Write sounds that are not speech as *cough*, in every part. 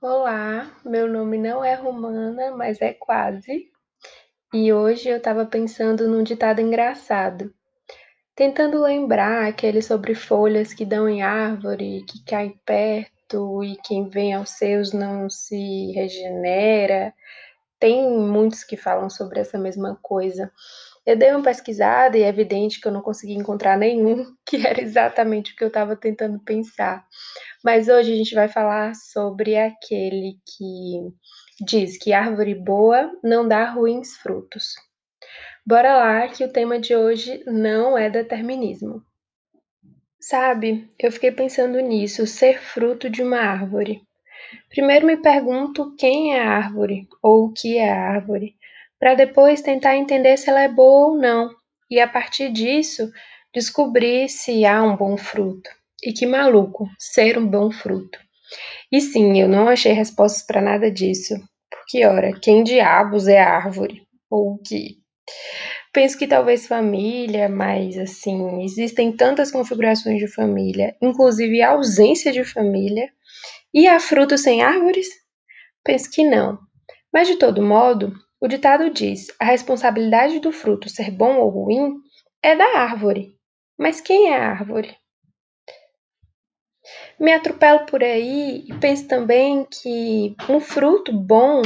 Olá, meu nome não é Romana, mas é quase. E hoje eu estava pensando num ditado engraçado, tentando lembrar aquele sobre folhas que dão em árvore, que cai perto e quem vem aos seus não se regenera. Tem muitos que falam sobre essa mesma coisa. Eu dei uma pesquisada e é evidente que eu não consegui encontrar nenhum *laughs* que era exatamente o que eu estava tentando pensar. Mas hoje a gente vai falar sobre aquele que diz que árvore boa não dá ruins frutos. Bora lá, que o tema de hoje não é determinismo. Sabe, eu fiquei pensando nisso, ser fruto de uma árvore. Primeiro me pergunto quem é a árvore ou o que é a árvore, para depois tentar entender se ela é boa ou não, e a partir disso descobrir se há um bom fruto. E que maluco, ser um bom fruto. E sim, eu não achei respostas para nada disso. Porque, ora, quem diabos é árvore? Ou o que? Penso que talvez família, mas assim, existem tantas configurações de família, inclusive a ausência de família. E há frutos sem árvores? Penso que não. Mas de todo modo, o ditado diz: a responsabilidade do fruto ser bom ou ruim é da árvore. Mas quem é a árvore? Me atropelo por aí e penso também que um fruto bom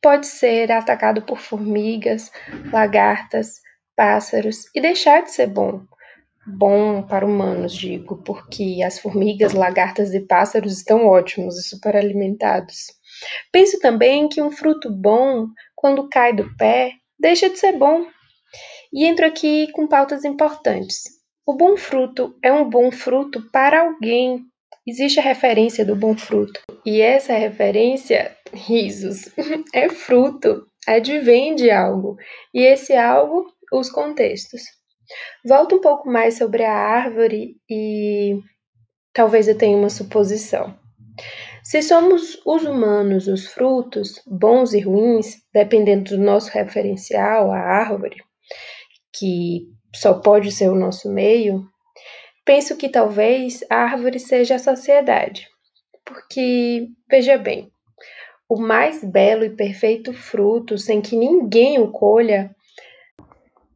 pode ser atacado por formigas, lagartas, pássaros e deixar de ser bom. Bom para humanos, digo, porque as formigas, lagartas e pássaros estão ótimos e super alimentados. Penso também que um fruto bom, quando cai do pé, deixa de ser bom. E entro aqui com pautas importantes. O bom fruto é um bom fruto para alguém, Existe a referência do bom fruto, e essa referência, *laughs* risos, *laughs* é fruto, advém de algo, e esse algo, os contextos. Volto um pouco mais sobre a árvore e talvez eu tenha uma suposição. Se somos os humanos os frutos, bons e ruins, dependendo do nosso referencial, a árvore, que só pode ser o nosso meio, Penso que talvez a árvore seja a sociedade, porque, veja bem, o mais belo e perfeito fruto sem que ninguém o colha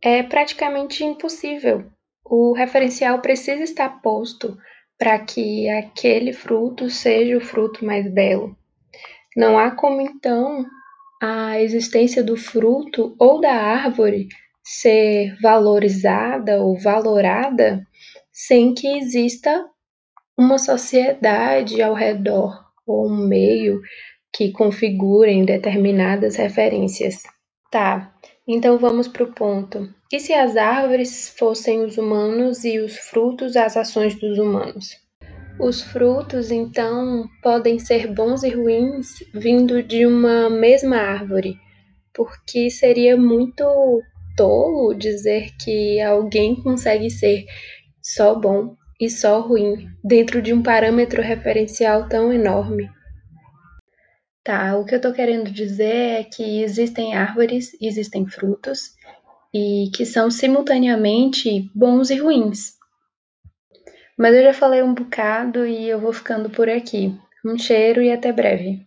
é praticamente impossível. O referencial precisa estar posto para que aquele fruto seja o fruto mais belo. Não há como então a existência do fruto ou da árvore ser valorizada ou valorada sem que exista uma sociedade ao redor ou um meio que configurem determinadas referências. Tá, então vamos para o ponto. E se as árvores fossem os humanos e os frutos as ações dos humanos? Os frutos, então, podem ser bons e ruins vindo de uma mesma árvore, porque seria muito tolo dizer que alguém consegue ser só bom e só ruim dentro de um parâmetro referencial tão enorme. Tá, o que eu tô querendo dizer é que existem árvores, existem frutos e que são simultaneamente bons e ruins. Mas eu já falei um bocado e eu vou ficando por aqui. Um cheiro e até breve.